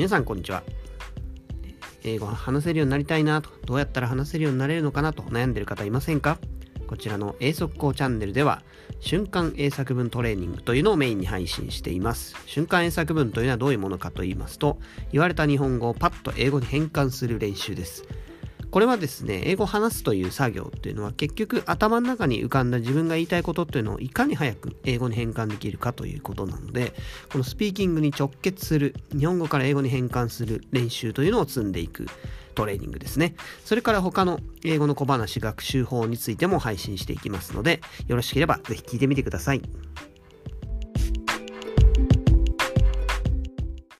皆さんこんにちは。英語話せるようになりたいなと。どうやったら話せるようになれるのかなと。悩んでる方いませんか？こちらの英速攻チャンネルでは瞬間英作文トレーニングというのをメインに配信しています。瞬間英作文というのはどういうものかと言いますと言われた日本語をパッと英語に変換する練習です。これはですね、英語を話すという作業っていうのは結局頭の中に浮かんだ自分が言いたいことっていうのをいかに早く英語に変換できるかということなので、このスピーキングに直結する、日本語から英語に変換する練習というのを積んでいくトレーニングですね。それから他の英語の小話学習法についても配信していきますので、よろしければぜひ聞いてみてください。